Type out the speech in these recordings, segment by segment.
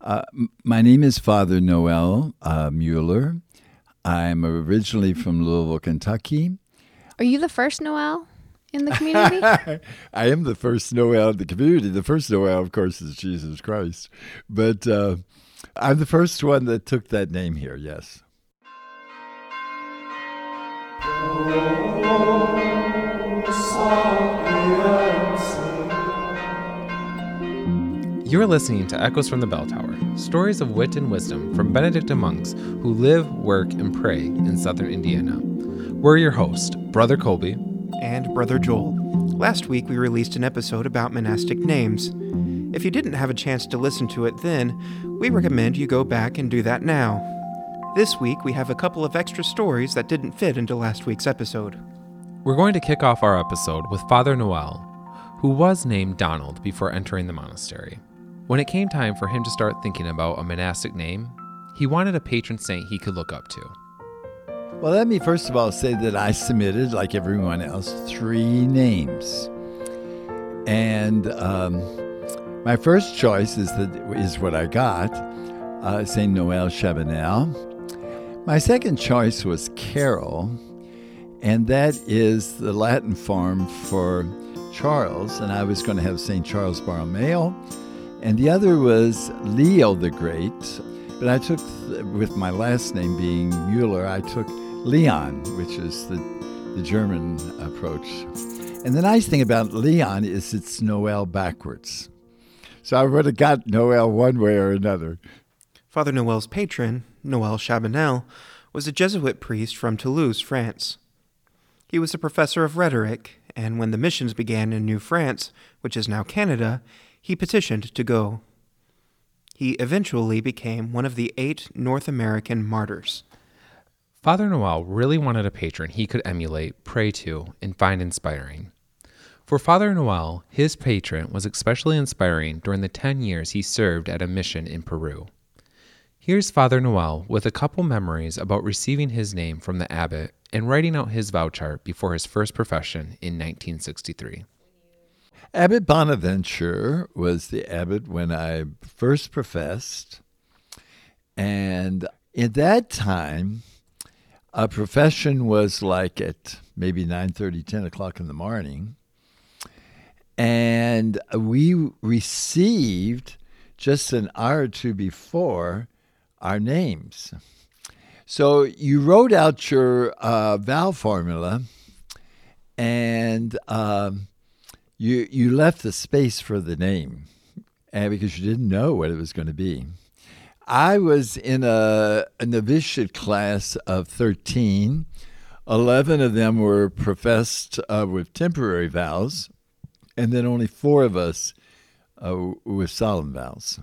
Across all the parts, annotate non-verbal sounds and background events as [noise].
Uh, my name is Father Noel uh, Mueller. I'm originally from Louisville, Kentucky. Are you the first Noel in the community? [laughs] I am the first Noel in the community. The first Noel, of course, is Jesus Christ. But uh, I'm the first one that took that name here, yes. You're listening to Echoes from the Bell Tower, stories of wit and wisdom from Benedictine monks who live, work, and pray in southern Indiana. We're your host, Brother Kolbe. and Brother Joel. Last week we released an episode about monastic names. If you didn't have a chance to listen to it then, we recommend you go back and do that now. This week we have a couple of extra stories that didn't fit into last week's episode. We're going to kick off our episode with Father Noel, who was named Donald before entering the monastery. When it came time for him to start thinking about a monastic name, he wanted a patron saint he could look up to. Well, let me first of all say that I submitted, like everyone else, three names. And um, my first choice is, that, is what I got uh, St. Noel Chabanel. My second choice was Carol, and that is the Latin form for Charles, and I was going to have St. Charles Borromeo. And the other was Leo the Great, but I took, with my last name being Mueller, I took Leon, which is the, the German approach. And the nice thing about Leon is it's Noel backwards. So I would have got Noel one way or another. Father Noel's patron, Noel Chabanel, was a Jesuit priest from Toulouse, France. He was a professor of rhetoric, and when the missions began in New France, which is now Canada, he petitioned to go. He eventually became one of the eight North American martyrs. Father Noel really wanted a patron he could emulate, pray to, and find inspiring. For Father Noel, his patron was especially inspiring during the 10 years he served at a mission in Peru. Here's Father Noel with a couple memories about receiving his name from the abbot and writing out his vow chart before his first profession in 1963. Abbot Bonaventure was the abbot when I first professed. And in that time, a profession was like at maybe 9.30, 10 o'clock in the morning. And we received just an hour or two before our names. So you wrote out your uh, vowel formula and um, you, you left the space for the name and because you didn't know what it was going to be. I was in a, a novitiate class of 13. 11 of them were professed uh, with temporary vows, and then only four of us uh, with solemn vows.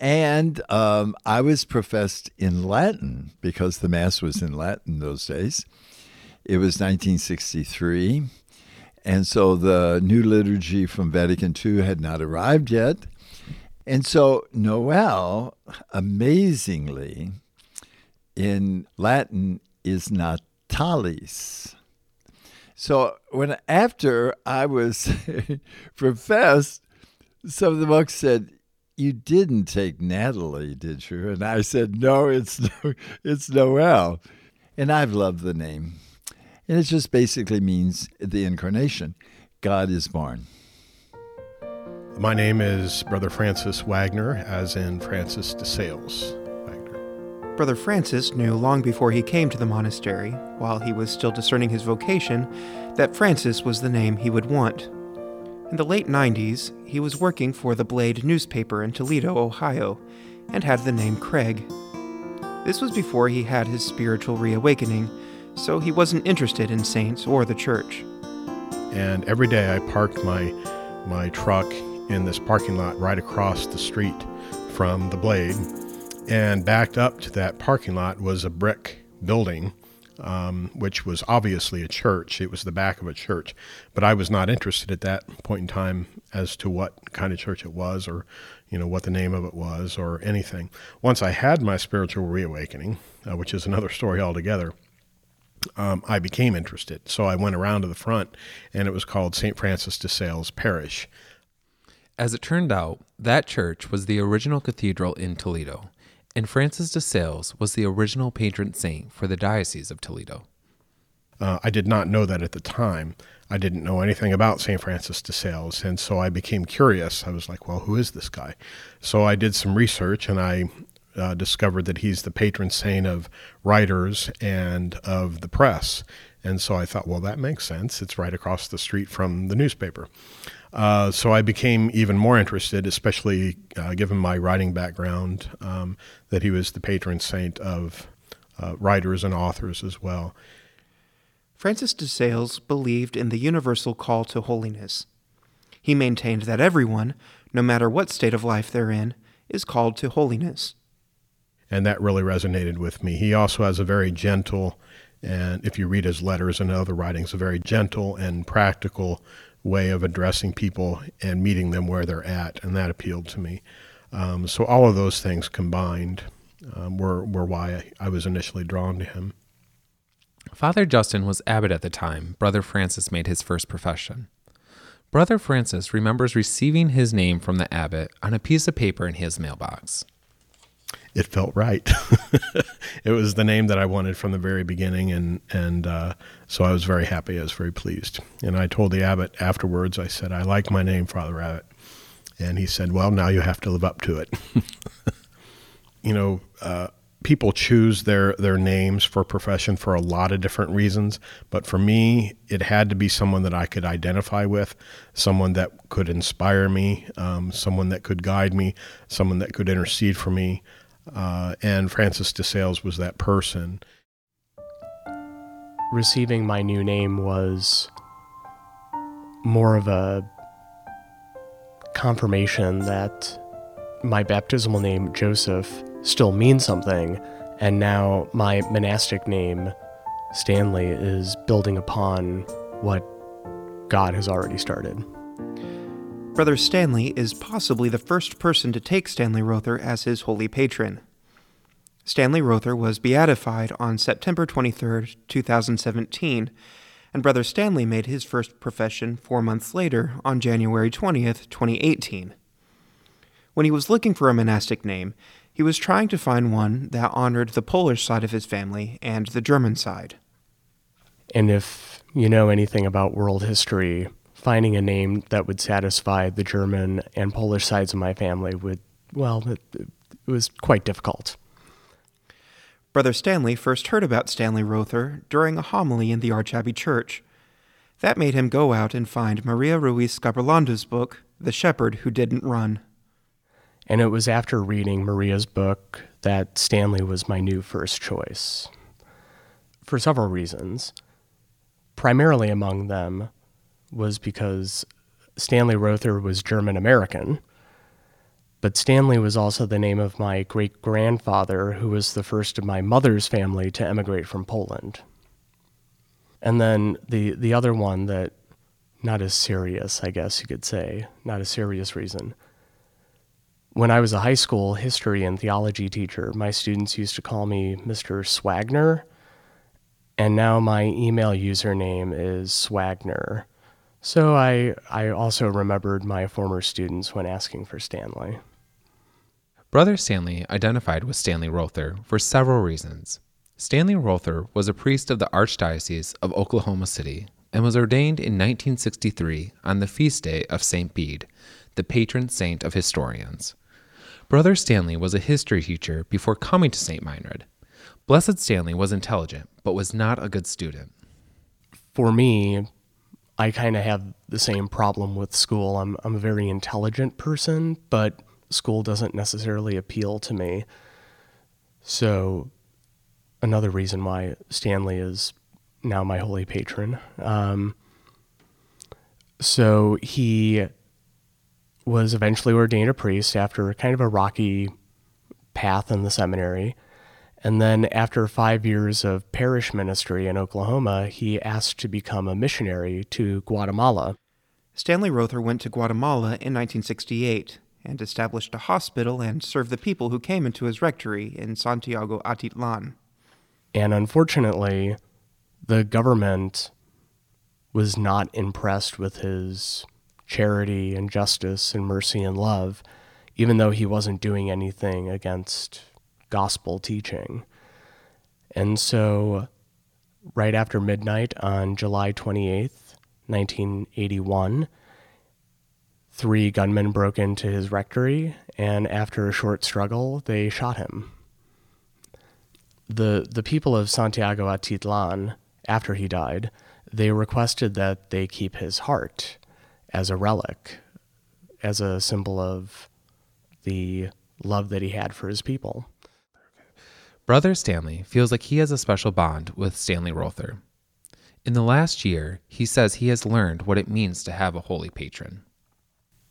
And um, I was professed in Latin because the Mass was in Latin those days. It was 1963. And so the new liturgy from Vatican II had not arrived yet. And so Noel, amazingly, in Latin is natalis. So when after I was [laughs] professed, some of the monks said, "You didn't take Natalie, did you?" And I said, "No, it's no, it's Noel." And I've loved the name, and it just basically means the incarnation. God is born. My name is Brother Francis Wagner, as in Francis de Sales Wagner. Brother Francis knew long before he came to the monastery, while he was still discerning his vocation, that Francis was the name he would want. In the late 90s, he was working for the Blade newspaper in Toledo, Ohio, and had the name Craig. This was before he had his spiritual reawakening, so he wasn't interested in saints or the church. And every day I parked my my truck in this parking lot right across the street from the Blade, and backed up to that parking lot was a brick building, um, which was obviously a church. It was the back of a church, but I was not interested at that point in time as to what kind of church it was, or you know what the name of it was, or anything. Once I had my spiritual reawakening, uh, which is another story altogether um, I became interested. So I went around to the front, and it was called St. Francis de Sales Parish. As it turned out, that church was the original cathedral in Toledo, and Francis de Sales was the original patron saint for the Diocese of Toledo. Uh, I did not know that at the time. I didn't know anything about St. Francis de Sales, and so I became curious. I was like, well, who is this guy? So I did some research and I uh, discovered that he's the patron saint of writers and of the press. And so I thought, well, that makes sense. It's right across the street from the newspaper. Uh, so I became even more interested, especially uh, given my writing background, um, that he was the patron saint of uh, writers and authors as well. Francis de Sales believed in the universal call to holiness. He maintained that everyone, no matter what state of life they're in, is called to holiness. And that really resonated with me. He also has a very gentle, and if you read his letters and other writings, a very gentle and practical way of addressing people and meeting them where they're at, and that appealed to me. Um, so all of those things combined um, were, were why I, I was initially drawn to him. Father Justin was abbot at the time Brother Francis made his first profession. Brother Francis remembers receiving his name from the abbot on a piece of paper in his mailbox. It felt right. [laughs] it was the name that I wanted from the very beginning, and and uh, so I was very happy. I was very pleased, and I told the abbot afterwards. I said, "I like my name, Father Abbot," and he said, "Well, now you have to live up to it." [laughs] you know, uh, people choose their their names for profession for a lot of different reasons but for me it had to be someone that i could identify with someone that could inspire me um, someone that could guide me someone that could intercede for me uh, and francis de sales was that person receiving my new name was more of a confirmation that my baptismal name joseph still means something. And now my monastic name, Stanley, is building upon what God has already started. Brother Stanley is possibly the first person to take Stanley Rother as his holy patron. Stanley Rother was beatified on September 23, 2017, and Brother Stanley made his first profession four months later on January 20th, 2018. When he was looking for a monastic name, he was trying to find one that honored the Polish side of his family and the German side. And if you know anything about world history, finding a name that would satisfy the German and Polish sides of my family would, well, it, it was quite difficult. Brother Stanley first heard about Stanley Rother during a homily in the Archabbey Church. That made him go out and find Maria Ruiz Scaperlanda's book, The Shepherd Who Didn't Run. And it was after reading Maria's book that Stanley was my new first choice. For several reasons. Primarily among them was because Stanley Rother was German American, but Stanley was also the name of my great grandfather, who was the first of my mother's family to emigrate from Poland. And then the, the other one that, not as serious, I guess you could say, not a serious reason, when I was a high school history and theology teacher, my students used to call me Mr. Swagner. And now my email username is Swagner. So I, I also remembered my former students when asking for Stanley. Brother Stanley identified with Stanley Rother for several reasons. Stanley Rother was a priest of the Archdiocese of Oklahoma City and was ordained in 1963 on the feast day of St. Bede, the patron saint of historians. Brother Stanley was a history teacher before coming to St. Meinrad. Blessed Stanley was intelligent, but was not a good student. For me, I kind of have the same problem with school. I'm, I'm a very intelligent person, but school doesn't necessarily appeal to me. So, another reason why Stanley is now my holy patron. Um, so, he was eventually ordained a priest after kind of a rocky path in the seminary. And then, after five years of parish ministry in Oklahoma, he asked to become a missionary to Guatemala. Stanley Rother went to Guatemala in 1968 and established a hospital and served the people who came into his rectory in Santiago Atitlan. And unfortunately, the government was not impressed with his charity and justice and mercy and love, even though he wasn't doing anything against gospel teaching. And so, right after midnight on July 28th, 1981, three gunmen broke into his rectory, and after a short struggle, they shot him. The, the people of Santiago Atitlan, after he died, they requested that they keep his heart as a relic, as a symbol of the love that he had for his people. Brother Stanley feels like he has a special bond with Stanley Rother. In the last year, he says he has learned what it means to have a holy patron.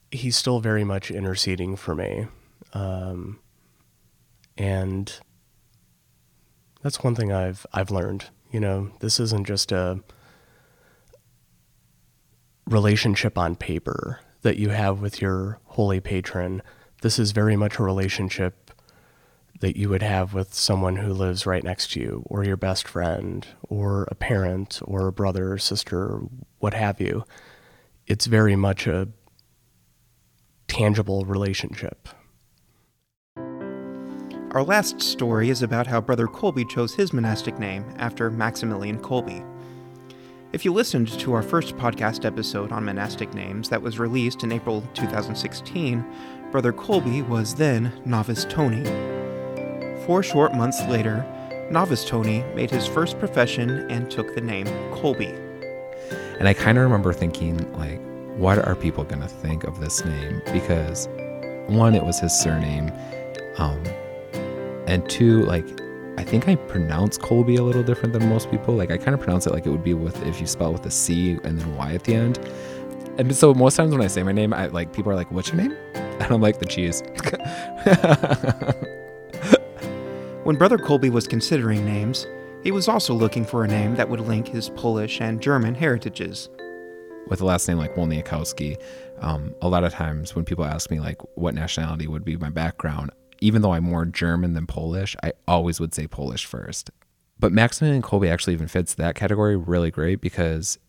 He's still very much interceding for me. Um, and that's one thing I've I've learned. You know, this isn't just a relationship on paper that you have with your holy patron. This is very much a relationship that you would have with someone who lives right next to you, or your best friend, or a parent, or a brother or sister, what have you. It's very much a tangible relationship. Our last story is about how Brother Kolbe chose his monastic name after Maximilian Kolbe. If you listened to our first podcast episode on monastic names that was released in April 2016, Brother Kolbe was then Novice Tony. Four short months later, Novice Tony made his first profession and took the name Kolbe. And I kind of remember thinking, like, what are people going to think of this name? Because one, it was his surname. Um, and two, like, I think I pronounce Colby a little different than most people. Like, I kind of pronounce it like it would be with if you spell with a C and then Y at the end. And so most times when I say my name, I like people are like, "What's your name?" [laughs] And I'm like, "The cheese." [laughs] When Brother Kolbe was considering names, he was also looking for a name that would link his Polish and German heritages. with a last name like Wolniakowski, um, a lot of times when people ask me like what nationality would be my background, even though I'm more German than Polish, I always would say Polish first. But Maximilian Kolbe actually even fits that category really great because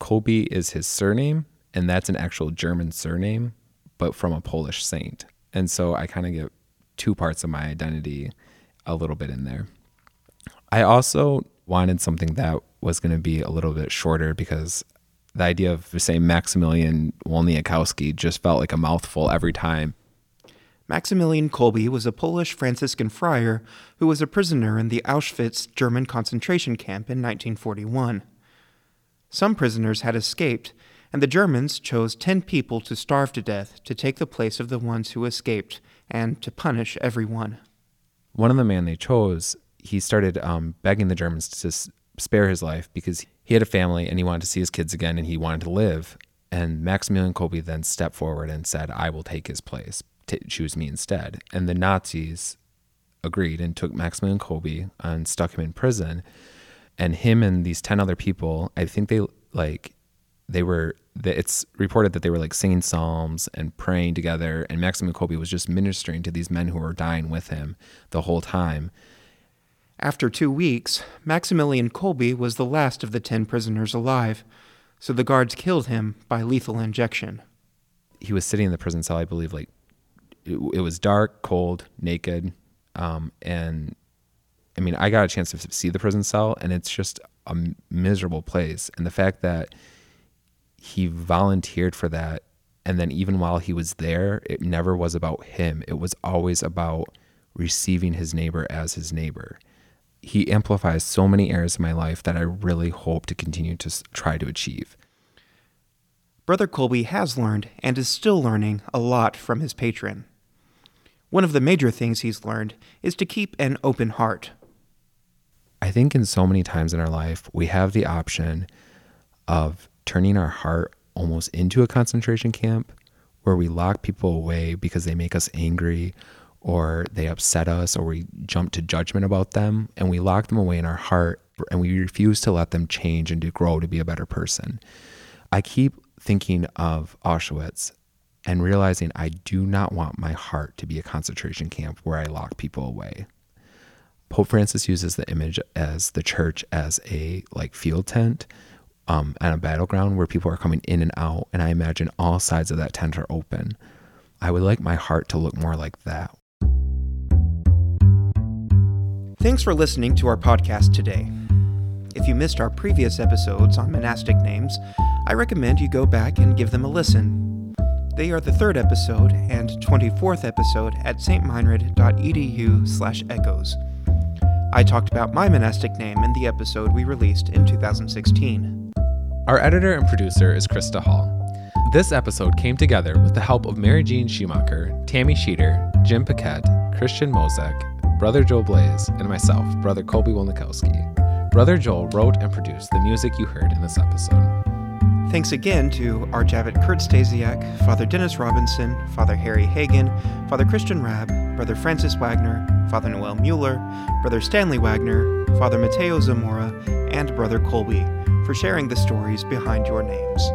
Kolbe is his surname, and that's an actual German surname, but from a Polish saint. And so I kind of get two parts of my identity a little bit in there. I also wanted something that was going to be a little bit shorter because the idea of saying Maximilian Wolniakowski just felt like a mouthful every time. Maximilian Kolbe was a Polish Franciscan friar who was a prisoner in the Auschwitz German concentration camp in 1941. Some prisoners had escaped, and the Germans chose 10 people to starve to death to take the place of the ones who escaped and to punish everyone. One of the men they chose, he started um, begging the Germans to s- spare his life because he had a family and he wanted to see his kids again and he wanted to live. And Maximilian Kolbe then stepped forward and said, I will take his place. T- choose me instead. And the Nazis agreed and took Maximilian Kolbe and stuck him in prison. And him and these 10 other people, I think they like, they were, it's reported that they were like singing psalms and praying together. And Maximilian Kolbe was just ministering to these men who were dying with him the whole time. After two weeks, Maximilian Kolbe was the last of the 10 prisoners alive, so the guards killed him by lethal injection. he was sitting in the prison cell. I believe like it, it was dark, cold, naked, um, and I mean I got a chance to see the prison cell, and it's just a miserable place. And the fact that he volunteered for that, and then even while he was there, it never was about him. It was always about receiving his neighbor as his neighbor. He amplifies so many areas of my life that I really hope to continue to try to achieve. Brother Kolbe has learned and is still learning a lot from his patron. One of the major things he's learned is to keep an open heart. I think in so many times in our life, we have the option of turning our heart almost into a concentration camp where we lock people away because they make us angry or they upset us or we jump to judgment about them and we lock them away in our heart and we refuse to let them change and to grow to be a better person. I keep thinking of Auschwitz and realizing I do not want my heart to be a concentration camp where I lock people away. Pope Francis uses the image as the church as a like field tent um, on a battleground where people are coming in and out, and I imagine all sides of that tent are open. I would like my heart to look more like that. Thanks for listening to our podcast today. If you missed our previous episodes on monastic names, I recommend you go back and give them a listen. They are the third episode and 24th episode at stmeinrad.edu slash echoes. I talked about my monastic name in the episode we released in 2016. Our editor and producer is Krista Hall. This episode came together with the help of Mary Jean Schumacher, Tammy Sheeter, Jim Paquette, Christian Mozek, Brother Joel Blaze, and myself, Brother Kolbe Wolniakowski. Brother Joel wrote and produced the music you heard in this episode. Thanks again to Archabbot Kurt Stasiak, Father Dennis Robinson, Father Harry Hagen, Father Christian Raab, Brother Francis Wagner, Father Noel Mueller, Brother Stanley Wagner, Father Mateo Zamora, and Brother Kolbe for sharing the stories behind your names.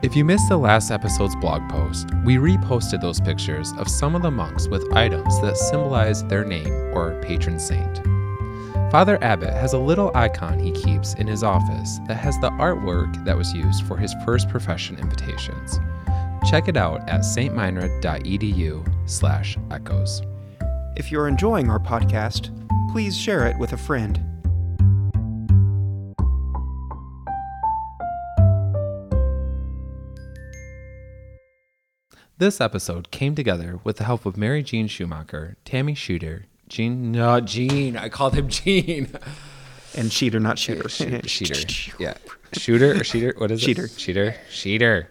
If you missed the last episode's blog post, we reposted those pictures of some of the monks with items that symbolize their name or patron saint. Father Abbot has a little icon he keeps in his office that has the artwork that was used for his first profession invitations. Check it out at stmeinrad.edu slash echoes. If you're enjoying our podcast, please share it with a friend. This episode came together with the help of Mary Jean Schumacher, Tammy Shooter, Jean, no, Jean, I called him Jean. And cheater, not shooter. Shooter. [laughs] Yeah. Shooter or Sheeter? What is it? Sheeter. Sheeter.